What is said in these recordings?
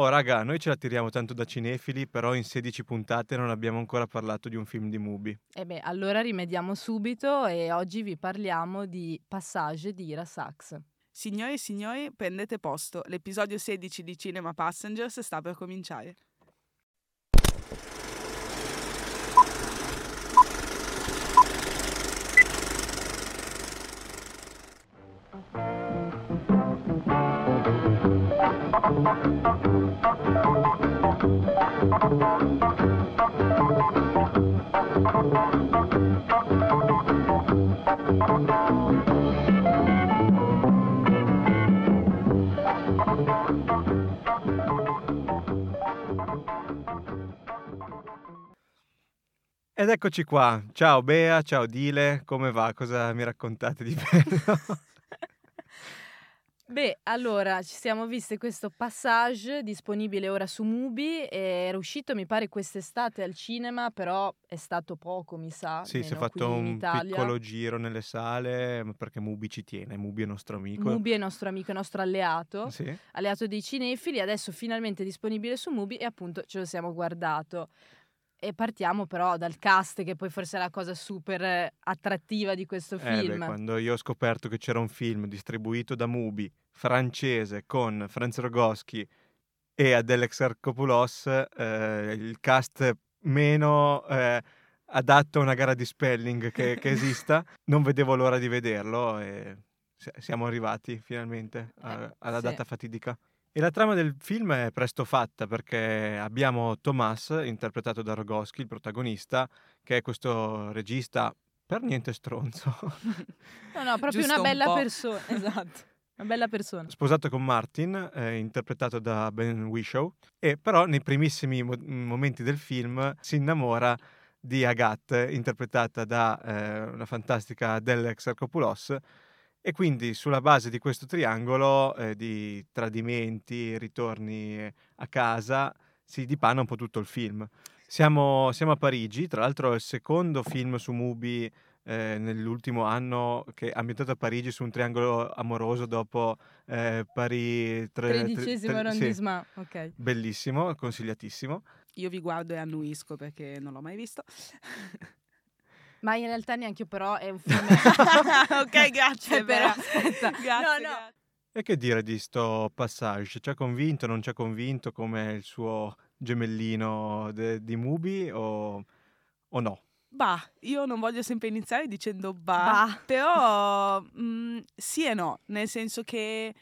Oh raga, noi ce la tiriamo tanto da cinefili, però in 16 puntate non abbiamo ancora parlato di un film di Mubi. E beh, allora rimediamo subito e oggi vi parliamo di Passage di Ira Sachs. Signore e signori, prendete posto, l'episodio 16 di Cinema Passengers sta per cominciare. Ed eccoci qua. Ciao Bea, ciao Dile, come va? Cosa mi raccontate di bello? Beh, allora ci siamo viste questo Passage disponibile ora su Mubi. Era uscito, mi pare, quest'estate al cinema, però è stato poco, mi sa. Sì, si è fatto un piccolo giro nelle sale perché Mubi ci tiene, Mubi è nostro amico. Mubi è nostro amico, è nostro alleato, Sì. alleato dei cinefili. Adesso finalmente disponibile su Mubi e appunto ce lo siamo guardato. E partiamo però dal cast, che poi forse è la cosa super eh, attrattiva di questo Eh, beh, film. quando io ho scoperto che c'era un film distribuito da Mubi, francese, con Franz Rogoschi e Adele Exarchopoulos, eh, il cast meno eh, adatto a una gara di spelling che, che esista, non vedevo l'ora di vederlo e si- siamo arrivati finalmente a- Eh, alla sì. data fatidica. E la trama del film è presto fatta perché abbiamo Thomas, interpretato da Rogoschi, il protagonista, che è questo regista per niente stronzo, No, no, proprio Giusto una un bella po'. persona. Esatto, una bella persona. sposato con Martin, eh, interpretato da Ben Whishaw, e però nei primissimi mo- momenti del film si innamora di Agathe, interpretata da eh, una fantastica Adele Exarchopoulos, e quindi sulla base di questo triangolo eh, di tradimenti, ritorni eh, a casa, si dipanna un po' tutto il film. Siamo, siamo a Parigi, tra l'altro è il secondo film su Mubi eh, nell'ultimo anno che ha ambientato a Parigi su un triangolo amoroso dopo eh, Paris tre- tre- Tredicesimo tre- sì, arrondissement, ok. bellissimo, consigliatissimo. Io vi guardo e annuisco perché non l'ho mai visto. Ma in realtà neanche io però è un film... ok, grazie. Cioè, però, aspetta. Grazie, No, no. grazie. E che dire di sto passage? Ci ha convinto, non ci ha convinto come il suo gemellino de- di Mubi o, o no? Bah, io non voglio sempre iniziare dicendo bah, Bah. però mm, sì e no, nel senso che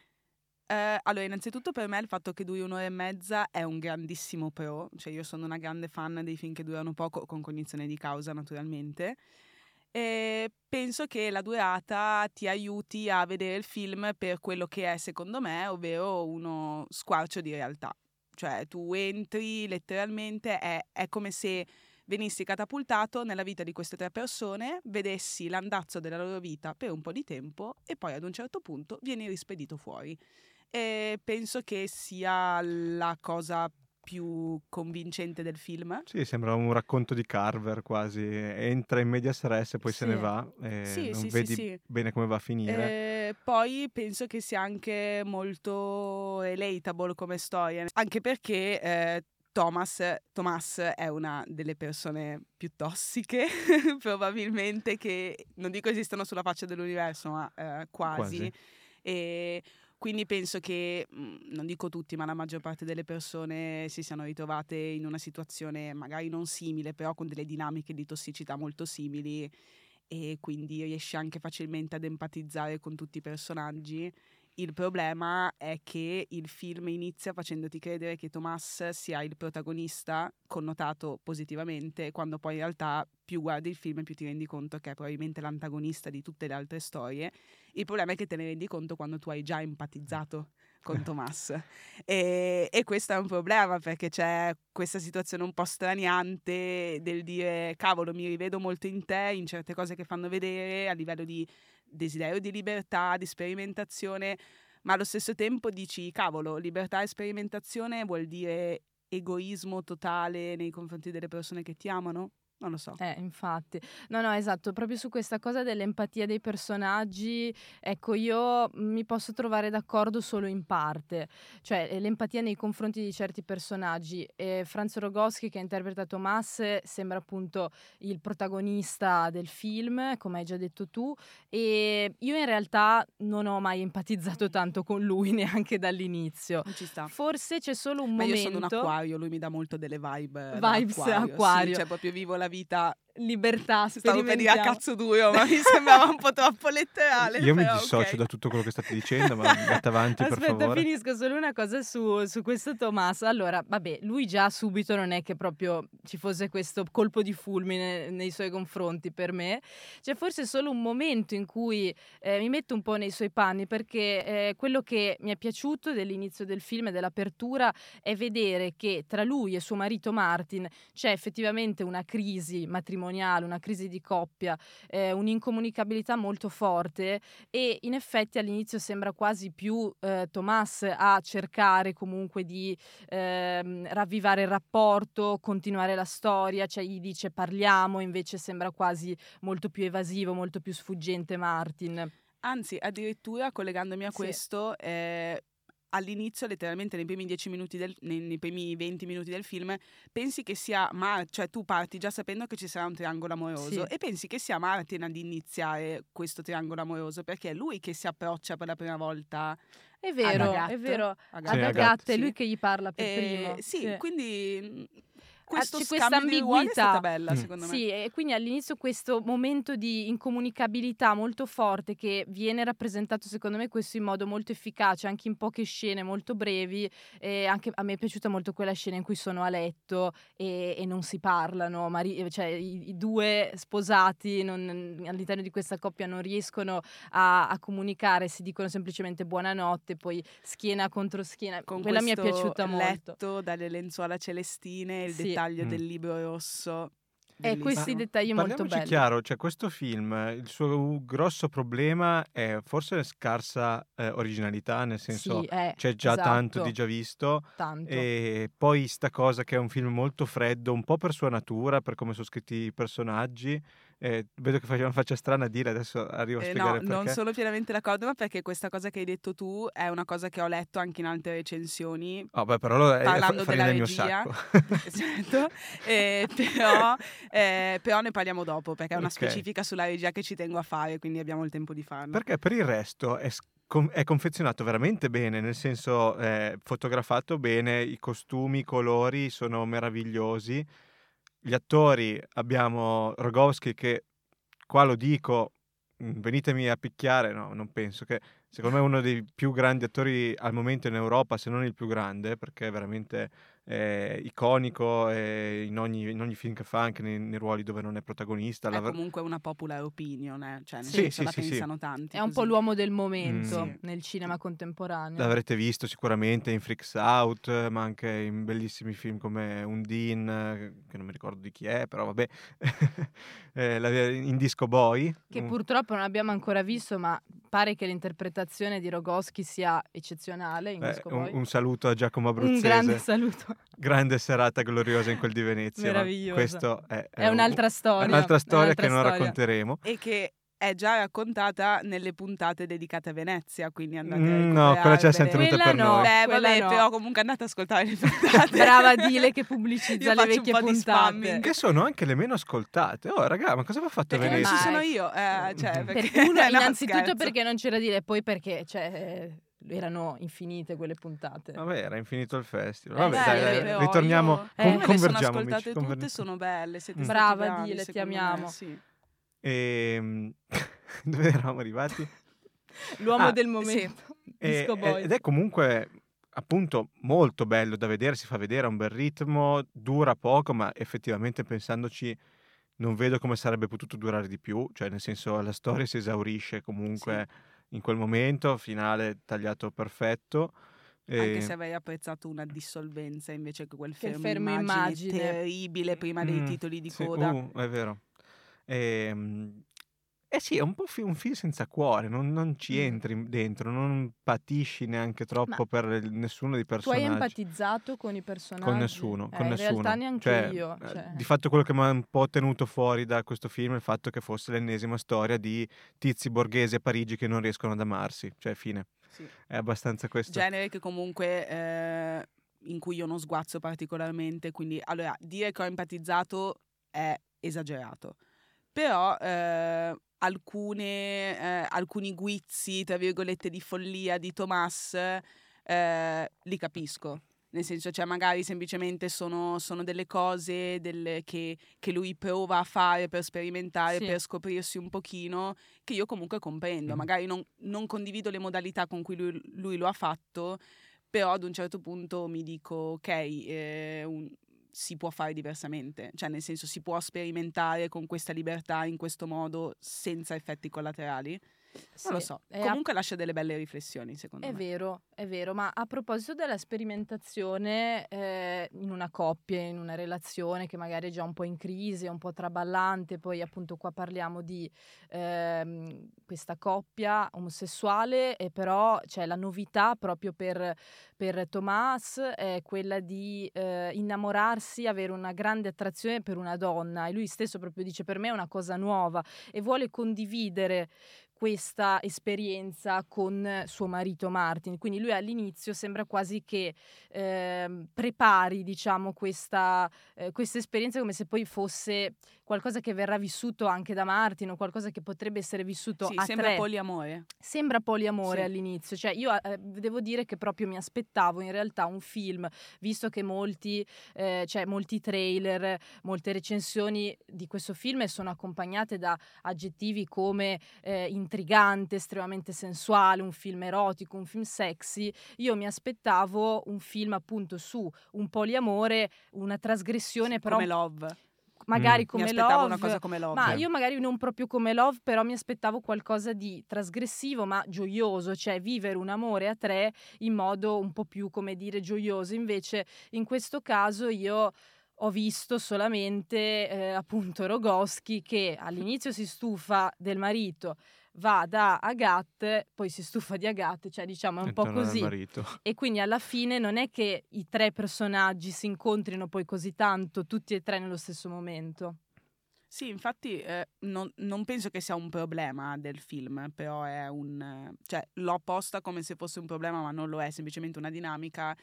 eh, allora innanzitutto per me il fatto che duri un'ora e mezza è un grandissimo pro, cioè io sono una grande fan dei film che durano poco con cognizione di causa naturalmente e penso che la durata ti aiuti a vedere il film per quello che è secondo me, ovvero uno squarcio di realtà, cioè tu entri letteralmente, è, è come se venissi catapultato nella vita di queste tre persone, vedessi l'andazzo della loro vita per un po' di tempo e poi ad un certo punto vieni rispedito fuori. E penso che sia la cosa più convincente del film. Sì, sembra un racconto di Carver quasi, entra in medias res e poi se ne Sì. va e Sì, non sì, sì, vedi sì. bene come va a finire. Eh, poi penso che sia anche molto relatable come storia, anche perché eh, Thomas, Thomas è una delle persone più tossiche, probabilmente, che non dico esistono sulla faccia dell'universo, ma eh, quasi. Quasi. E quindi penso che, mh, non dico tutti, ma la maggior parte delle persone si siano ritrovate in una situazione magari non simile, però con delle dinamiche di tossicità molto simili e quindi riesci anche facilmente ad empatizzare con tutti i personaggi. Il problema è che il film inizia facendoti credere che Thomas sia il protagonista connotato positivamente, quando poi in realtà più guardi il film più ti rendi conto che è probabilmente l'antagonista di tutte le altre storie. Il problema è che te ne rendi conto quando tu hai già empatizzato con Thomas. E, e questo è un problema perché c'è questa situazione un po' straniante del dire cavolo mi rivedo molto in te, in certe cose che fanno vedere a livello di desiderio di libertà, di sperimentazione, ma allo stesso tempo dici cavolo, libertà e sperimentazione vuol dire egoismo totale nei confronti delle persone che ti amano? Non lo so. Eh, infatti. No, no, esatto, proprio su questa cosa dell'empatia dei personaggi, ecco, io mi posso trovare d'accordo solo in parte, cioè eh, l'empatia nei confronti di certi personaggi. E Franz Rogowski, che interpreta Tomas, sembra appunto il protagonista del film, come hai già detto tu, e io in realtà non ho mai empatizzato tanto con lui neanche dall'inizio. Non ci sta. Forse c'è solo un Ma io momento... sono un acquario, lui mi dà molto delle vibe. da Vibes acquario. acquario. Sì, cioè proprio vivo la vita. Libertà, Stavo per dire a sperimentiamo. cazzo duro, ma mi sembrava un po' troppo letterale. Io mi dissocio ok. da tutto quello che state dicendo, ma andate avanti per Aspetta, favore. finisco solo una cosa su, su questo Tommaso. Allora, vabbè, lui già subito non è che proprio ci fosse questo colpo di fulmine nei suoi confronti per me. C'è forse solo un momento in cui eh, mi metto un po' nei suoi panni perché eh, quello che mi è piaciuto dell'inizio del film e dell'apertura è vedere che tra lui e suo marito Martin c'è effettivamente una crisi matrimoniale, una crisi di coppia, eh, un'incomunicabilità molto forte e in effetti all'inizio sembra quasi più eh, Tomas a cercare comunque di ehm, ravvivare il rapporto, continuare la storia, cioè gli dice parliamo, invece sembra quasi molto più evasivo, molto più sfuggente Martin. Anzi, addirittura collegandomi a Sì. questo, eh, all'inizio, letteralmente nei primi 10 minuti del, nei, nei primi 20 minuti del film, pensi che sia Mar- cioè tu parti già sapendo che ci sarà un triangolo amoroso Sì. e pensi che sia Martin ad iniziare questo triangolo amoroso perché è lui che si approccia per la prima volta È vero, Agathe. è vero. a Sì, Agathe. Agathe, Agathe, è sì. lui che gli parla per Eh, primo. sì, quindi questo questa ruoli è stata ambiguità. bella Mm. secondo me. Sì, e quindi all'inizio questo momento di incomunicabilità molto forte che viene rappresentato secondo me questo in modo molto efficace, anche in poche scene molto brevi, e anche a me è piaciuta molto quella scena in cui sono a letto e, e non si parlano, mari- cioè i, i due sposati non- all'interno di questa coppia non riescono a, a comunicare, si dicono semplicemente buonanotte, poi schiena contro schiena, Con quella mi è questo piaciuta molto. letto dalle lenzuola celestine, il Sì. Dettaglio Mm. del libro rosso. E questi bellissimo. dettagli molto Parliamoci belli. chiaro, cioè questo film, il suo grosso problema è forse scarsa eh, originalità, nel senso Sì, eh, c'è già tanto esatto, di già visto tanto. e poi sta cosa che è un film molto freddo, un po' per sua natura, per come sono scritti i personaggi. Eh, vedo che faccio una faccia strana a dire, adesso arrivo a Eh, spiegare no, perché. non sono pienamente d'accordo, ma perché questa cosa che hai detto tu è una cosa che ho letto anche in altre recensioni. Oh, beh, però lo- è Parlando fa- della regia, certo, eh, però, eh, però ne parliamo dopo perché è una Ok. specifica sulla regia che ci tengo a fare, quindi abbiamo il tempo di farlo. Perché per il resto è, è confezionato veramente bene, nel senso è fotografato bene, i costumi, i colori sono meravigliosi. Gli attori abbiamo Rogowski che qua lo dico, mm, venitemi a picchiare, no, non penso che secondo me è uno dei più grandi attori al momento in Europa, se non il più grande, perché veramente eh, iconico eh, in, ogni, in ogni film che fa, anche nei, nei ruoli dove non è protagonista. È la- comunque una popular opinion, eh, cioè nel Sì, senso sì, la sì, sì. pensano tanti. È un po' così. l'uomo del momento Mm. nel cinema contemporaneo. L'avrete visto sicuramente in Freaks Out, ma anche in bellissimi film come Undine, eh, che non mi ricordo di chi è, però vabbè, Eh, in Disco Boy. Che un- purtroppo non abbiamo ancora visto, ma pare che l'interpretazione di Rogowski sia eccezionale in eh, Disco un, Boy. un saluto a Giacomo Un Abruzzese. grande saluto. Grande serata gloriosa in quel di Venezia. Meravigliosa. Questo è, È un'altra storia, È un'altra è storia un'altra che non storia. racconteremo. E che è già raccontata nelle puntate dedicate a Venezia, quindi andate a Mm, no, quella recuperarvele. tenuta Quella per no. noi. Beh, vabbè, no. però comunque andate ad ascoltare le puntate. Brava Dile che pubblicizza le vecchie puntate. Che sono anche le meno ascoltate. Oh, raga, ma cosa va fatto a Perché non Venezia? ci sono io, eh, cioè, Per perché- Per uno, no, innanzitutto scherzo. perché non c'era dire, poi perché cioè, eh, erano infinite quelle puntate. Vabbè, era infinito il festival. Eh, Vabbè, sì, dai, dai, ritorniamo, io- con- Eh, me le sono convergiamo. ascoltate amici, tutte, conver- sono belle, siete Mm. Brava, bravi, Dile, ti secondo me, amiamo. sì. Ehm, dove eravamo arrivati? L'uomo Ah, del sì. momento. E- Disco Boy. ed è comunque appunto molto bello da vedere, si fa vedere a un bel ritmo, dura poco, ma effettivamente pensandoci non vedo come sarebbe potuto durare di più, cioè nel senso la storia si esaurisce comunque in quel momento, finale tagliato perfetto. Anche E- se avrei apprezzato una dissolvenza invece che quel Che fermo, fermo immagine, immagine. terribile prima dei Mm, titoli di sì, coda. uh, è vero. Ehm, Eh sì, è un po' fi- un film senza cuore, non, non ci entri dentro, non patisci neanche troppo per il- nessuno dei Tu hai personaggi. empatizzato con i personaggi? Con nessuno, Eh, con in nessuno. realtà neanche Cioè, io. eh, cioè. Di fatto quello che mi ha un po' tenuto fuori da questo film è il fatto che fosse l'ennesima storia di tizi borghesi a Parigi che non riescono ad amarsi. Cioè, fine. Sì. È abbastanza questo. Genere che comunque eh, in cui io non sguazzo particolarmente, quindi allora dire che ho empatizzato è esagerato. Però eh, alcune, eh, alcuni guizzi, tra virgolette, di follia di Thomas eh, li capisco. Nel senso, cioè, magari semplicemente sono, sono delle cose delle- che, che lui prova a fare per sperimentare, Sì. per scoprirsi un pochino, che io comunque comprendo. Mhm. Magari non, non condivido le modalità con cui lui, lui lo ha fatto, però ad un certo punto mi dico, ok, eh, un- si può fare diversamente, cioè nel senso si può sperimentare con questa libertà in questo modo senza effetti collaterali. Non lo Sì, so. è a- Comunque lascia delle belle riflessioni, secondo È me. vero, è vero, ma a proposito della sperimentazione eh, in una coppia, in una relazione che magari è già un po' in crisi, è un po' traballante, poi appunto qua parliamo di ehm, questa coppia omosessuale e però c'è la novità proprio per, per Thomas è quella di eh, innamorarsi, avere una grande attrazione per una donna e lui stesso proprio dice per me è una cosa nuova e vuole condividere questa esperienza con suo marito Martin. Quindi lui all'inizio sembra quasi che ehm, prepari, diciamo, questa, eh, questa esperienza come se poi fosse qualcosa che verrà vissuto anche da Martin o qualcosa che potrebbe essere vissuto Sì, a sembra tre. poliamore. Sembra poliamore Sì. all'inizio, cioè io eh, devo dire che proprio mi aspettavo in realtà un film, visto che molti, eh, cioè molti trailer, molte recensioni di questo film sono accompagnate da aggettivi come eh, intrigante, estremamente sensuale, un film erotico, un film sexy, io mi aspettavo un film appunto su un poliamore, una trasgressione però come Love. magari Mm. come Mi aspettavo Love, una cosa come Love. ma Sì. io magari non proprio come Love, però mi aspettavo qualcosa di trasgressivo ma gioioso, cioè vivere un amore a tre in modo un po' più, come dire, gioioso. Invece in questo caso io ho visto solamente eh, appunto Rogoschi che all'inizio si stufa del marito, va da Agathe, poi si stufa di Agathe, cioè diciamo è un E po' così. E quindi alla fine non è che i tre personaggi si incontrino poi così tanto, tutti e tre nello stesso momento. Sì, infatti eh, non, non penso che sia un problema del film, però è un... cioè l'ho posta come se fosse un problema, ma non lo è, semplicemente una dinamica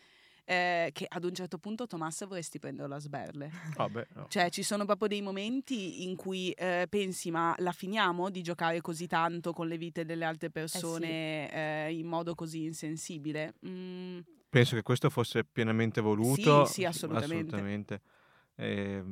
eh, che ad un certo punto Tommaso vorresti prenderlo a sberle. Vabbè, no. Cioè ci sono proprio dei momenti in cui eh, pensi ma la finiamo di giocare così tanto con le vite delle altre persone eh, in modo così insensibile? Mm, Penso che questo fosse pienamente voluto. Sì, sì, assolutamente. assolutamente. Eh,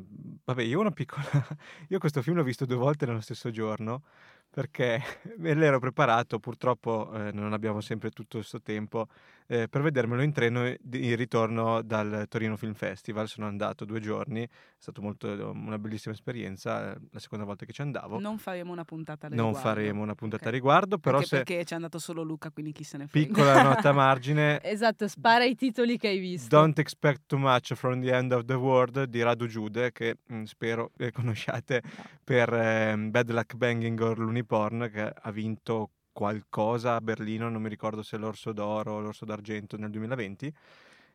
vabbè, io una piccola. Io questo film l'ho visto due volte nello stesso giorno perché me l'ero preparato, purtroppo eh, non abbiamo sempre tutto questo tempo, eh, per vedermelo in treno di- ritorno dal Torino Film Festival. Sono andato due giorni, è stata una bellissima esperienza, eh, la seconda volta che ci andavo. non faremo una puntata al Non riguardo. faremo una puntata Ok. a riguardo, però Anche se perché ci è andato solo Luca, quindi chi se ne frega. piccola nota a margine, Esatto, spara i titoli che hai visto. Don't expect too much from the end of the world di Radu Giude, che mm, spero eh, conosciate per ehm, Bad Luck Banging or Luniporn, che ha vinto qualcosa a Berlino, non mi ricordo se l'Orso d'Oro o l'Orso d'Argento nel 2020.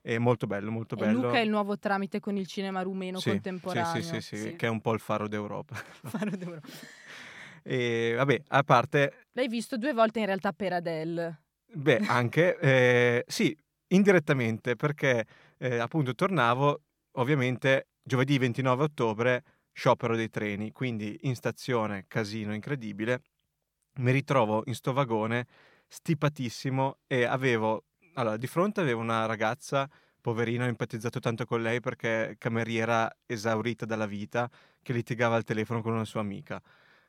È molto bello, molto E bello. Luca è il nuovo tramite con il cinema rumeno Sì, contemporaneo. Sì, sì, sì, sì, sì. che è un po' il faro d'Europa. Faro d'Europa. e vabbè, a parte L'hai visto due volte in realtà per Adele. Beh, anche, eh, sì, indirettamente, perché eh, appunto tornavo, ovviamente, giovedì 29 ottobre, sciopero dei treni, quindi in stazione, casino incredibile, mi ritrovo in sto vagone stipatissimo e avevo, allora, di fronte avevo una ragazza, poverina, ho empatizzato tanto con lei perché cameriera esaurita dalla vita, che litigava al telefono con una sua amica.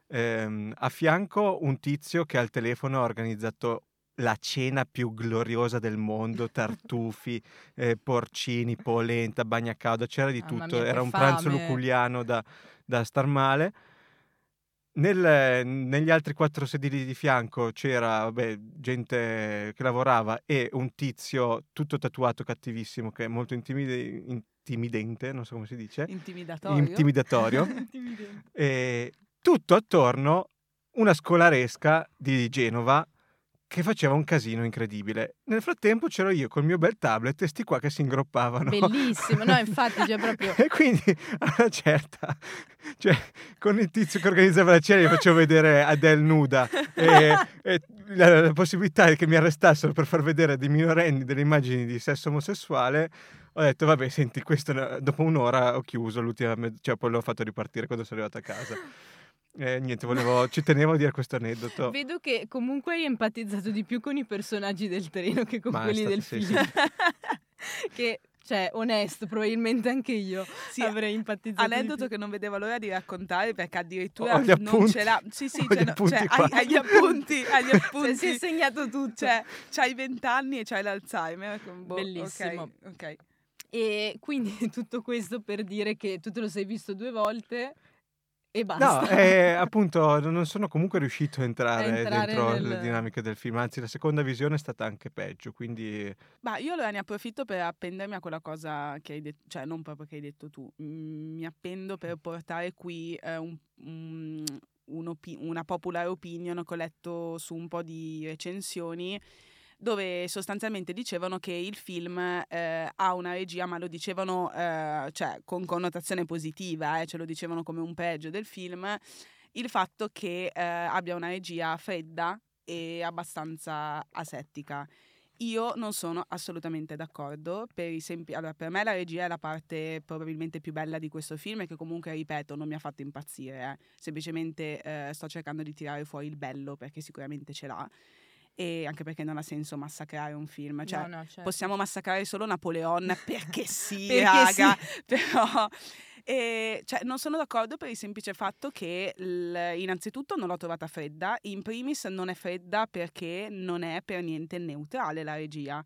Ehm, a fianco un tizio che al telefono ha organizzato la cena più gloriosa del mondo, tartufi, eh, porcini, polenta, bagna cauda, c'era di tutto, mia, era un pranzo fame. luculiano da, da star male. Nel- negli altri quattro sedili di fianco c'era vabbè, gente che lavorava e un tizio tutto tatuato cattivissimo che è molto intimide- intimidente, non so come si dice, Intimidatorio. intimidatorio. e tutto attorno una scolaresca di Genova che faceva un casino incredibile. Nel frattempo c'ero io col mio bel tablet e sti qua che si ingroppavano. Bellissimo, no, infatti c'è proprio... e quindi a una certa, cioè con il tizio che organizzava la cena gli facevo vedere Adele nuda e, e la, la, possibilità che mi arrestassero per far vedere dei minorenni delle immagini di sesso omosessuale ho detto vabbè senti questo dopo un'ora ho chiuso l'ultima cioè poi l'ho fatto ripartire quando sono arrivato a casa eh, niente, volevo, ci tenevo a dire questo aneddoto. Vedo che comunque hai empatizzato di più con i personaggi del treno che con Ma quelli stato, del sì, film. sì. che, cioè, onesto, probabilmente anche io Sì, avrei empatizzato. di Aneddoto più. che non vedevo l'ora di raccontare perché addirittura gli non appunti. ce l'ha. Sì, sì, cioè, gli no, appunti cioè, qua. hai, hai gli appunti, hai gli Cioè, appunti. si è segnato tutto. Cioè, c'hai vent'anni e c'hai l'Alzheimer. boh, Bellissimo. Ok, ok. E quindi tutto questo per dire che tu te lo sei visto due volte e No, basta. eh, appunto non sono comunque riuscito a entrare, A entrare dentro nel- le dinamiche del film, anzi la seconda visione è stata anche peggio, quindi Ma io allora ne approfitto per appendermi a quella cosa che hai detto, cioè non proprio che hai detto tu, Mm, mi appendo per portare qui eh, un- un- un'opi- una popular opinion che ho letto su un po' di recensioni dove sostanzialmente dicevano che il film eh, ha una regia, ma lo dicevano eh, cioè, con connotazione positiva, eh, ce lo dicevano come un peggio del film, il fatto che eh, abbia una regia fredda e abbastanza asettica. Io non sono assolutamente d'accordo. Per, i sempi- allora, per me la regia è la parte probabilmente più bella di questo film e che comunque, ripeto, non mi ha fatto impazzire. eh. Semplicemente eh, sto cercando di tirare fuori il bello perché sicuramente ce l'ha. E anche perché non ha senso massacrare un film. Cioè, No, no, certo. possiamo massacrare solo Napoleon perché sì, Perché raga. Però e, cioè, non sono d'accordo per il semplice fatto che l- innanzitutto non l'ho trovata fredda, in primis non è fredda perché non è per niente neutrale la regia,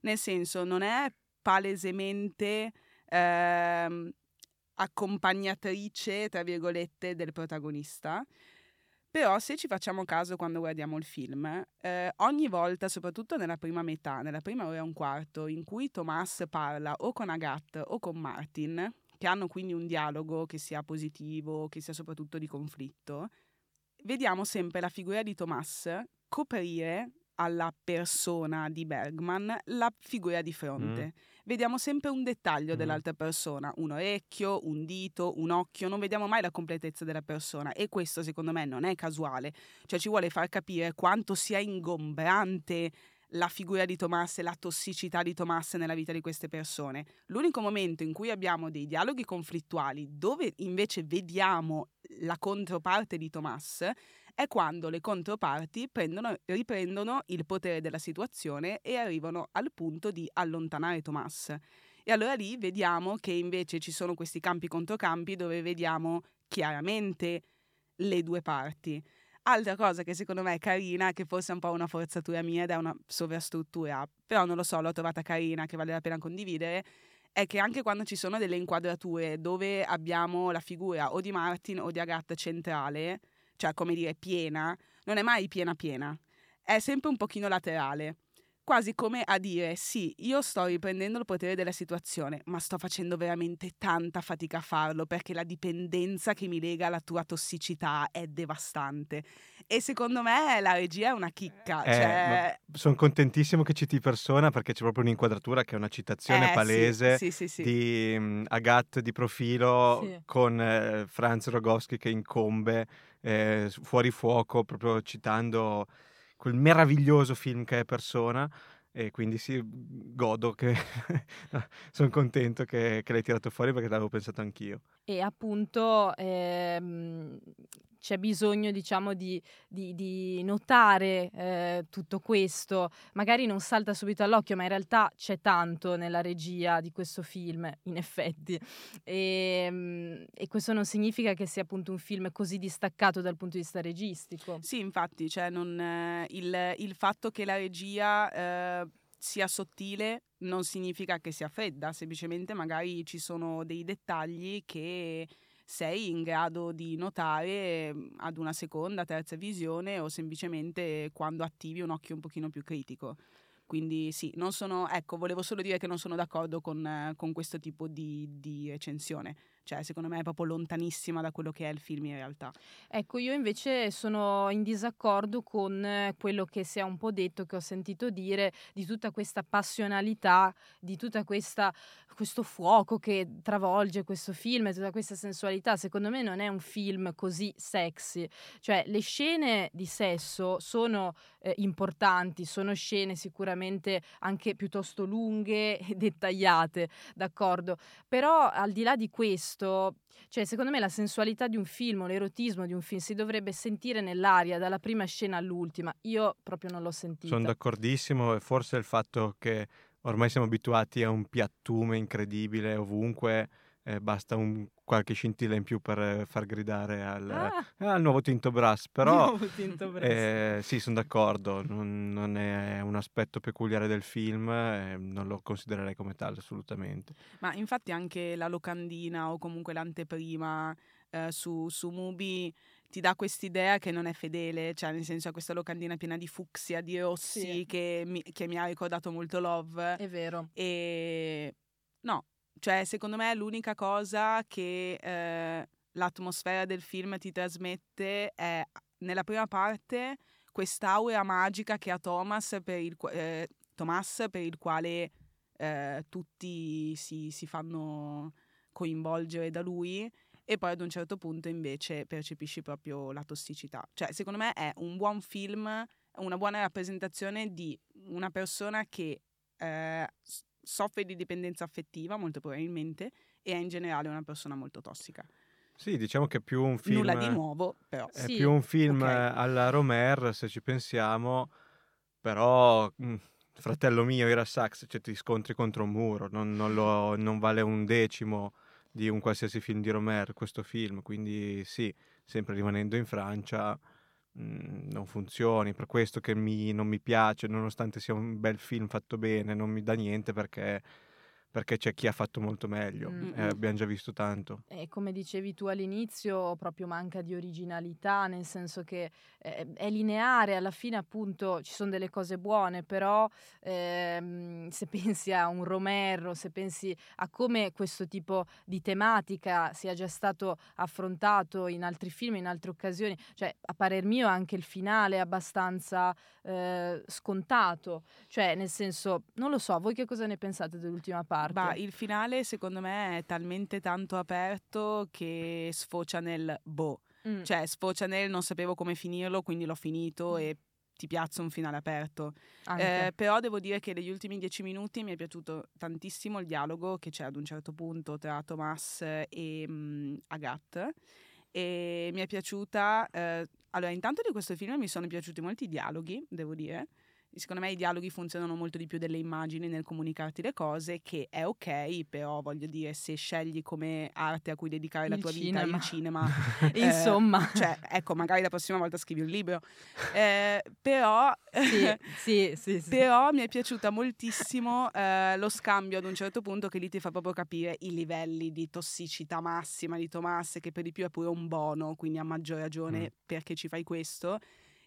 nel senso non è palesemente ehm, accompagnatrice, tra virgolette, del protagonista. Però se ci facciamo caso quando guardiamo il film, eh, ogni volta, soprattutto nella prima metà, nella prima ora e un quarto, in cui Thomas parla o con Agathe o con Martin, che hanno quindi un dialogo che sia positivo, che sia soprattutto di conflitto, vediamo sempre la figura di Thomas coprire alla persona di Bergman la figura di fronte. Vediamo sempre un dettaglio Mm. dell'altra persona, un orecchio, un dito, un occhio, non vediamo mai la completezza della persona e questo secondo me non è casuale, cioè ci vuole far capire quanto sia ingombrante la figura di Tomas e la tossicità di Tomas nella vita di queste persone. L'unico momento in cui abbiamo dei dialoghi conflittuali dove invece vediamo la controparte di Tomas è quando le controparti prendono- riprendono il potere della situazione e arrivano al punto di allontanare Tomas. E allora lì vediamo che invece ci sono questi campi controcampi dove vediamo chiaramente le due parti. Altra cosa che secondo me è carina, che forse è un po' una forzatura mia ed è una sovrastruttura, però non lo so, l'ho trovata carina, che vale la pena condividere, è che anche quando ci sono delle inquadrature dove abbiamo la figura o di Martin o di Agatha centrale, cioè come dire piena, non è mai piena piena, è sempre un pochino laterale. Quasi come a dire sì, io sto riprendendo il potere della situazione, ma sto facendo veramente tanta fatica a farlo perché la dipendenza che mi lega alla tua tossicità è devastante. E secondo me la regia è una chicca. Eh, cioè... sono contentissimo che citi persona perché c'è proprio un'inquadratura che è una citazione eh, palese sì, sì, sì. di mm, Agathe di profilo Sì. con eh, Franz Rogowski che incombe eh, fuori fuoco, proprio citando quel meraviglioso film che è Persona. E quindi sì, godo che sono contento che, che l'hai tirato fuori perché l'avevo pensato anch'io. E appunto ehm, c'è bisogno, diciamo, di, di- di notare eh, tutto questo. Magari non salta subito all'occhio, ma in realtà c'è tanto nella regia di questo film, in effetti. E, mm, e questo non significa che sia appunto un film così distaccato dal punto di vista registico. Sì, infatti, cioè non, eh, il, il fatto che la regia eh, sia sottile non significa che sia fredda, semplicemente magari ci sono dei dettagli che sei in grado di notare mm, ad una seconda, terza visione o semplicemente quando attivi un occhio un pochino più critico. Quindi sì, non sono, ecco, volevo solo dire che non sono d'accordo con, con questo tipo di, di recensione. Cioè, secondo me è proprio lontanissima da quello che è il film in realtà. Ecco, io invece sono in disaccordo con eh, quello che si è un po' detto, che ho sentito dire, di tutta questa passionalità, di tutto questo fuoco che travolge questo film, tutta questa sensualità. Secondo me non è un film così sexy. Cioè, le scene di sesso sono eh, importanti, sono scene sicuramente anche piuttosto lunghe e dettagliate, d'accordo? Però al di là di questo, questo, cioè secondo me la sensualità di un film, l'erotismo di un film si dovrebbe sentire nell'aria dalla prima scena all'ultima. Io proprio non l'ho sentito. Sono d'accordissimo e forse il fatto che ormai siamo abituati a un piattume incredibile ovunque eh, basta un, qualche scintilla in più per far gridare al, ah. al nuovo Tinto Brass. Però tinto brass. Eh, sì, sono d'accordo, non, non, è un aspetto peculiare del film, eh, non lo considererei come tale assolutamente. Ma infatti anche la locandina o comunque l'anteprima eh, su, su Mubi ti dà quest'idea che non è fedele, cioè nel senso ha questa locandina piena di fucsia, di rossi, sì. che, mi, che mi ha ricordato molto Love. È vero. E no, cioè, secondo me l'unica cosa che eh, l'atmosfera del film ti trasmette è nella prima parte quest'aura magica che ha Thomas per il, eh, Thomas per il quale eh, tutti si, si fanno coinvolgere da lui e poi ad un certo punto invece percepisci proprio la tossicità. Cioè, secondo me è un buon film, una buona rappresentazione di una persona che eh, soffre di dipendenza affettiva, molto probabilmente, e è in generale una persona molto tossica. Sì, diciamo che è più un film... Nulla di nuovo, però. È sì, più un film okay. alla Romer, se ci pensiamo, però... Mh, mm, fratello mio, era sax, cioè ti scontri contro un muro, non, non, lo, non vale un decimo di un qualsiasi film di Romer questo film, quindi sì, sempre rimanendo in Francia Mhmm, non funzioni, per questo che mi, non mi piace, nonostante sia un bel film fatto bene, non mi dà niente perché perché c'è chi ha fatto molto meglio, mm. eh, abbiamo già visto tanto. E come dicevi tu all'inizio, proprio manca di originalità, nel senso che eh, è lineare, alla fine appunto ci sono delle cose buone, però ehm, se pensi a un Romero, se pensi a come questo tipo di tematica sia già stato affrontato in altri film, in altre occasioni, cioè a parer mio anche il finale è abbastanza eh, scontato, cioè nel senso, non lo so, voi che cosa ne pensate dell'ultima parte? Parte. Bah, il finale secondo me è talmente tanto aperto che sfocia nel boh. Mm. Cioè sfocia nel non sapevo come finirlo, quindi l'ho finito mm. e ti piazza un finale aperto. Eh, però devo dire che negli ultimi dieci minuti mi è piaciuto tantissimo il dialogo che c'è ad un certo punto tra Thomas e um, Agathe. E mi è piaciuta. Eh, allora, intanto di questo film mi sono piaciuti molti dialoghi, devo dire secondo me i dialoghi funzionano molto di più delle immagini nel comunicarti le cose, che è ok, però voglio dire, se scegli come arte a cui dedicare la tua cinema. vita il cinema, eh, insomma, cioè, ecco, magari la prossima volta scrivi un libro, eh, però, sì, sì, sì, sì, però mi è piaciuta moltissimo eh, lo scambio ad un certo punto che lì ti fa proprio capire i livelli di tossicità massima di Tomas, che per di più è pure un bono, quindi a maggior ragione mm. perché ci fai questo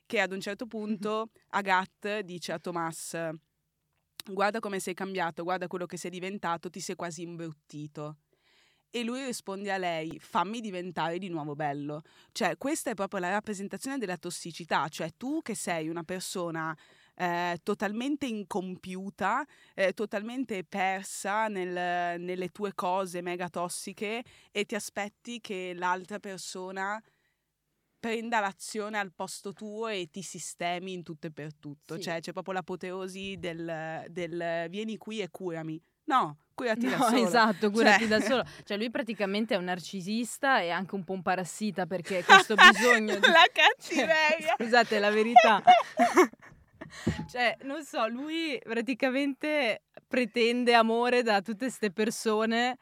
che ad un certo punto Agathe dice a Thomas guarda come sei cambiato, guarda quello che sei diventato, ti sei quasi imbruttito. E lui risponde a lei, fammi diventare di nuovo bello. Cioè, questa è proprio la rappresentazione della tossicità, cioè tu che sei una persona eh, totalmente incompiuta, eh, totalmente persa nel, nelle tue cose mega tossiche e ti aspetti che l'altra persona prenda l'azione al posto tuo e ti sistemi in tutto e per tutto. Sì. Cioè c'è proprio l'apoteosi del, del vieni qui e curami. No, curati no, da solo. Esatto, curati cioè... da solo. Cioè lui praticamente è un narcisista e anche un po' un parassita perché questo bisogno di... La cattiveria! Scusate, la verità. cioè, non so, lui praticamente pretende amore da tutte queste persone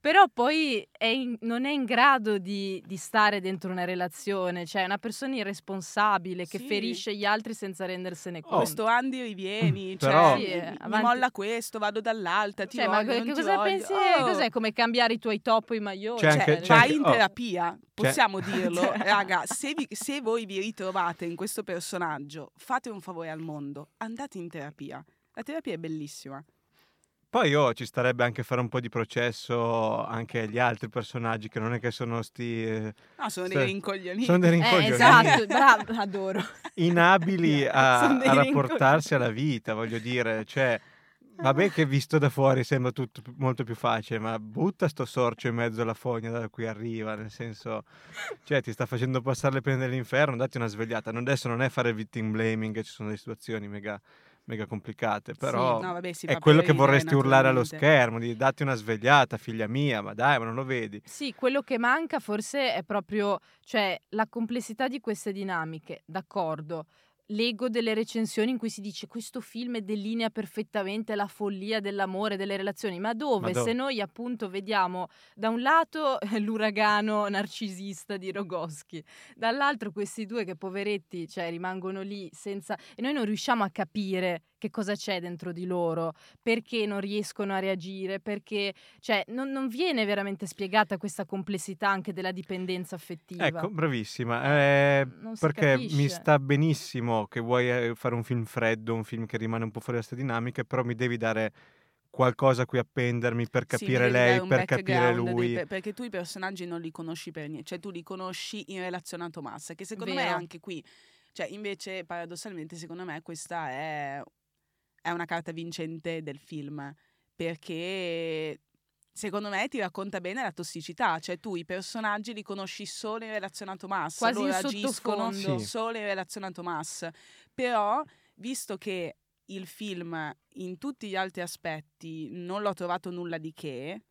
però poi è in- non è in grado di, di stare dentro una relazione, cioè è una persona irresponsabile che Sì. ferisce gli altri senza rendersene Oh. conto. Questo Andy rivieni, Però- cioè, Sì, eh, mi molla questo, vado dall'altra, ti Cioè, ma voglio, che non ti cosa voglio. pensi? Oh. Cos'è come cambiare i tuoi top o i maglioni? Cioè, anche- c'è vai anche- in oh. terapia, possiamo dirlo. Cioè- Raga, se, vi- se voi vi ritrovate in questo personaggio, fate un favore al mondo, andate in terapia. La terapia è bellissima. Poi oh, ci starebbe anche fare un po' di processo anche agli altri personaggi che non è che sono sti eh, No, sono Sì. dei rincoglioniti. sono dei Eh, rincoglioniti esatto, bravo, adoro. inabili a, a rapportarsi alla vita, voglio dire, cioè vabbè che visto da fuori sembra tutto molto più facile, ma butta sto sorcio in mezzo alla fogna da cui arriva, nel senso cioè ti sta facendo passare le pene dell'inferno, datti una svegliata. Non- Adesso non è fare victim blaming, ci sono delle situazioni mega mega complicate, però no, vabbè, si è quello che vorresti urlare allo schermo, di datti una svegliata, figlia mia, ma dai, ma non lo vedi? Sì, quello che manca forse è proprio, cioè, la complessità di queste dinamiche, d'accordo. Leggo delle recensioni in cui si dice questo film delinea perfettamente la follia dell'amore, delle relazioni, ma dove? Ma dove? Se noi appunto vediamo da un lato l'uragano narcisista di Rogoschi, dall'altro questi due che poveretti, cioè, rimangono lì senza... e noi non riusciamo a capire che cosa c'è dentro di loro, perché non riescono a reagire, perché cioè, non, non viene veramente spiegata questa complessità anche della dipendenza affettiva. Ecco, bravissima. eh, si perché mi capisce. sta benissimo che vuoi eh, fare un film freddo, un film che rimane un po' fuori da queste dinamiche, però mi devi dare qualcosa a cui appendermi per Sì, capire dare lei, un per capire background dei lui. pe- perché tu i personaggi non li conosci per niente, cioè tu li conosci in relazione a Tommaso, che secondo me Vero. anche qui, cioè invece paradossalmente secondo me questa è, è una carta vincente del film, perché secondo me ti racconta bene la tossicità, cioè tu i personaggi li conosci solo in relazione a Tommaso, Quasi loro agiscono. Sì. solo in relazione a Tommaso, però visto che il film in tutti gli altri aspetti non l'ho trovato nulla di che,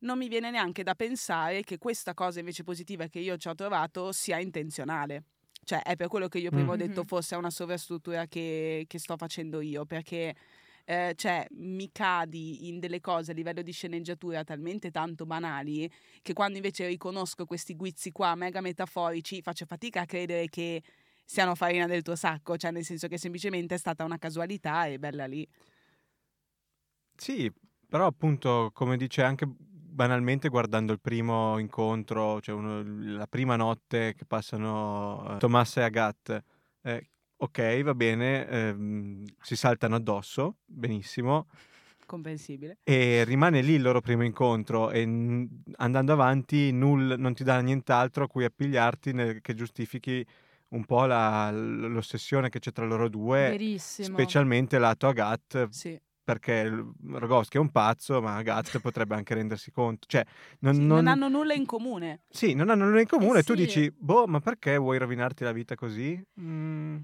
non mi viene neanche da pensare che questa cosa invece positiva che io ci ho trovato sia intenzionale. Cioè è per quello che io prima ho detto forse è una sovrastruttura che, che sto facendo io, perché eh, cioè, mi cadi in delle cose a livello di sceneggiatura talmente tanto banali che quando invece riconosco questi guizzi qua mega metaforici faccio fatica a credere che siano farina del tuo sacco, cioè nel senso che semplicemente è stata una casualità e bella lì. Sì, però appunto, come dice anche banalmente guardando il primo incontro, cioè uno- la prima notte che passano eh, Tommaso e Agathe, eh, ok, va bene, ehm, si saltano addosso, benissimo, Comprensibile. e rimane lì il loro primo incontro e n- andando avanti null- non ti dà nient'altro a cui appigliarti nel- che giustifichi un po' la- l'ossessione che c'è tra loro due, Verissimo. specialmente lato Agathe, Sì. perché il- Rogowski è un pazzo, ma Agathe potrebbe anche rendersi conto. Cioè, non, Sì, non- non hanno nulla in comune. sì, non hanno nulla in comune. Eh tu sì. dici, boh, ma perché vuoi rovinarti la vita così? Mm,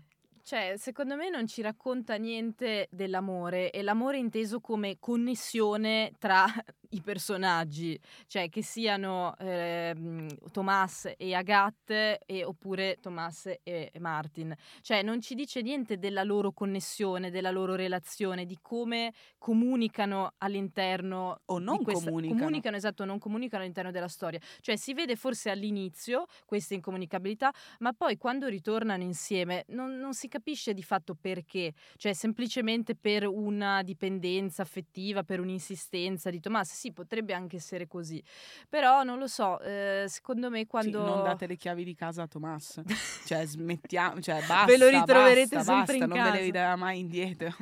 Cioè, secondo me non ci racconta niente dell'amore e l'amore inteso come connessione tra i personaggi, cioè che siano ehm, Tomas e Agathe e, oppure Tomas e, Martin. Cioè, non ci dice niente della loro connessione, della loro relazione, di come comunicano all'interno O non questa- comunicano. comunicano, esatto, non comunicano all'interno della storia. Cioè, si vede forse all'inizio questa incomunicabilità, ma poi quando ritornano insieme non, non si capisce di fatto perché, cioè semplicemente per una dipendenza affettiva, per un'insistenza di Tommaso, sì potrebbe anche essere così, però non lo so, eh, secondo me Sì, quando... non date le chiavi di casa a Tommaso. cioè, smettiamo, cioè, basta, Ve lo ritroverete basta, sempre basta, non ve casa. le ridarà mai indietro.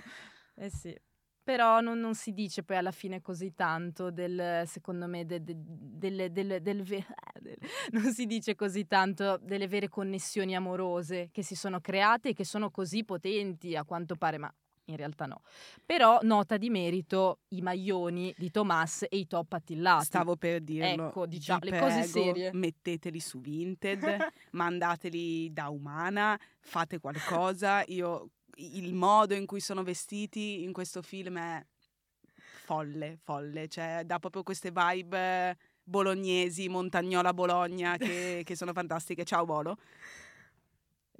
Eh sì. Però non, non si dice poi alla fine così tanto del, secondo me, de- de- delle- delle- del ve- del- non si dice così tanto delle vere connessioni amorose che si sono create e che sono così potenti a quanto pare, ma in realtà no. Però nota di merito i maglioni di Tomas e i top attillati. Stavo per dirlo. Ecco, diciamo, le cose prego, serie. Metteteli su Vinted, mandateli da umana, fate qualcosa. Io il modo in cui sono vestiti in questo film è folle, folle, cioè dà proprio queste vibe bolognesi, Montagnola Bologna che, che sono fantastiche. Ciao Bolo.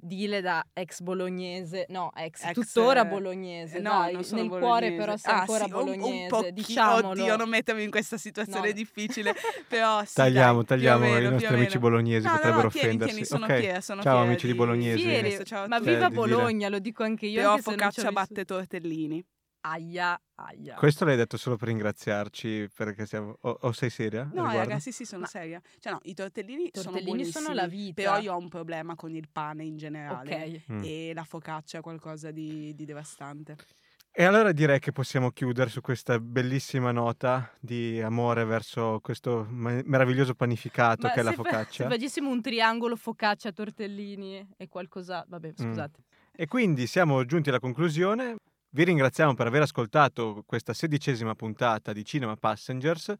Dile da ex bolognese, no, ex, Ex, tuttora eh, bolognese, no, dai, non sono nel cuore bolognese. però sei Ah, ancora sì, un- un bolognese, pochi- diciamolo. Oddio, non mettermi in questa situazione No. difficile, però sì, tagliamo, dai, tagliamo meno, i nostri amici bolognesi, No, potrebbero no, tieni, offendersi. tieni, sono Ok, fiera, sono ciao fiera amici di di- bolognesi. Fieri, Ciao, ma viva. Bologna, lo dico anche io. Però anche se non ci ho focaccia batte tortellini. Aia, aia. Questo l'hai detto solo per ringraziarci perché siamo... O, o sei seria? No, riguardo? ragazzi, sì, sono Ma- seria. Cioè, no, i tortellini, I sono tortellini buonissimi. sono la vita. Però io ho un problema con il pane in generale. Ok. Mm. E la focaccia è qualcosa di, di devastante. E allora direi che possiamo chiudere su questa bellissima nota di amore verso questo me- meraviglioso panificato Ma che è la se fa- focaccia. se facessimo un triangolo focaccia, tortellini e qualcosa... Vabbè, Mm. scusate. E quindi siamo giunti alla conclusione. Vi ringraziamo per aver ascoltato questa sedicesima puntata di Cinema Passengers.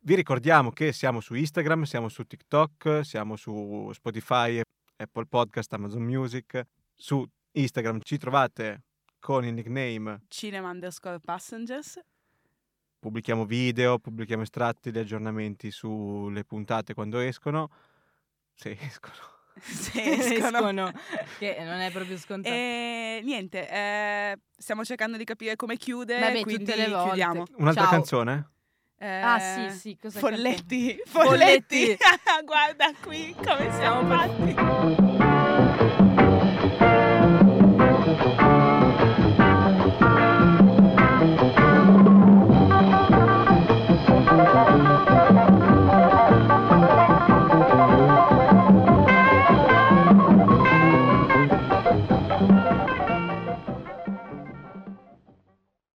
Vi ricordiamo che siamo su Instagram, siamo su TikTok, siamo su Spotify, Apple Podcast, Amazon Music. Su Instagram ci trovate con il nickname Cinema underscore passengers. pubblichiamo video, pubblichiamo estratti di aggiornamenti sulle puntate quando escono. Se escono. Se escono. che non è proprio scontato. E niente, eh, stiamo cercando di capire come chiudere, Vabbè, quindi tutte le volte. chiudiamo. Un'altra Ciao. canzone? Eh, Ah, sì, sì, cosa Folletti, Folletti. folletti. Guarda qui come siamo fatti.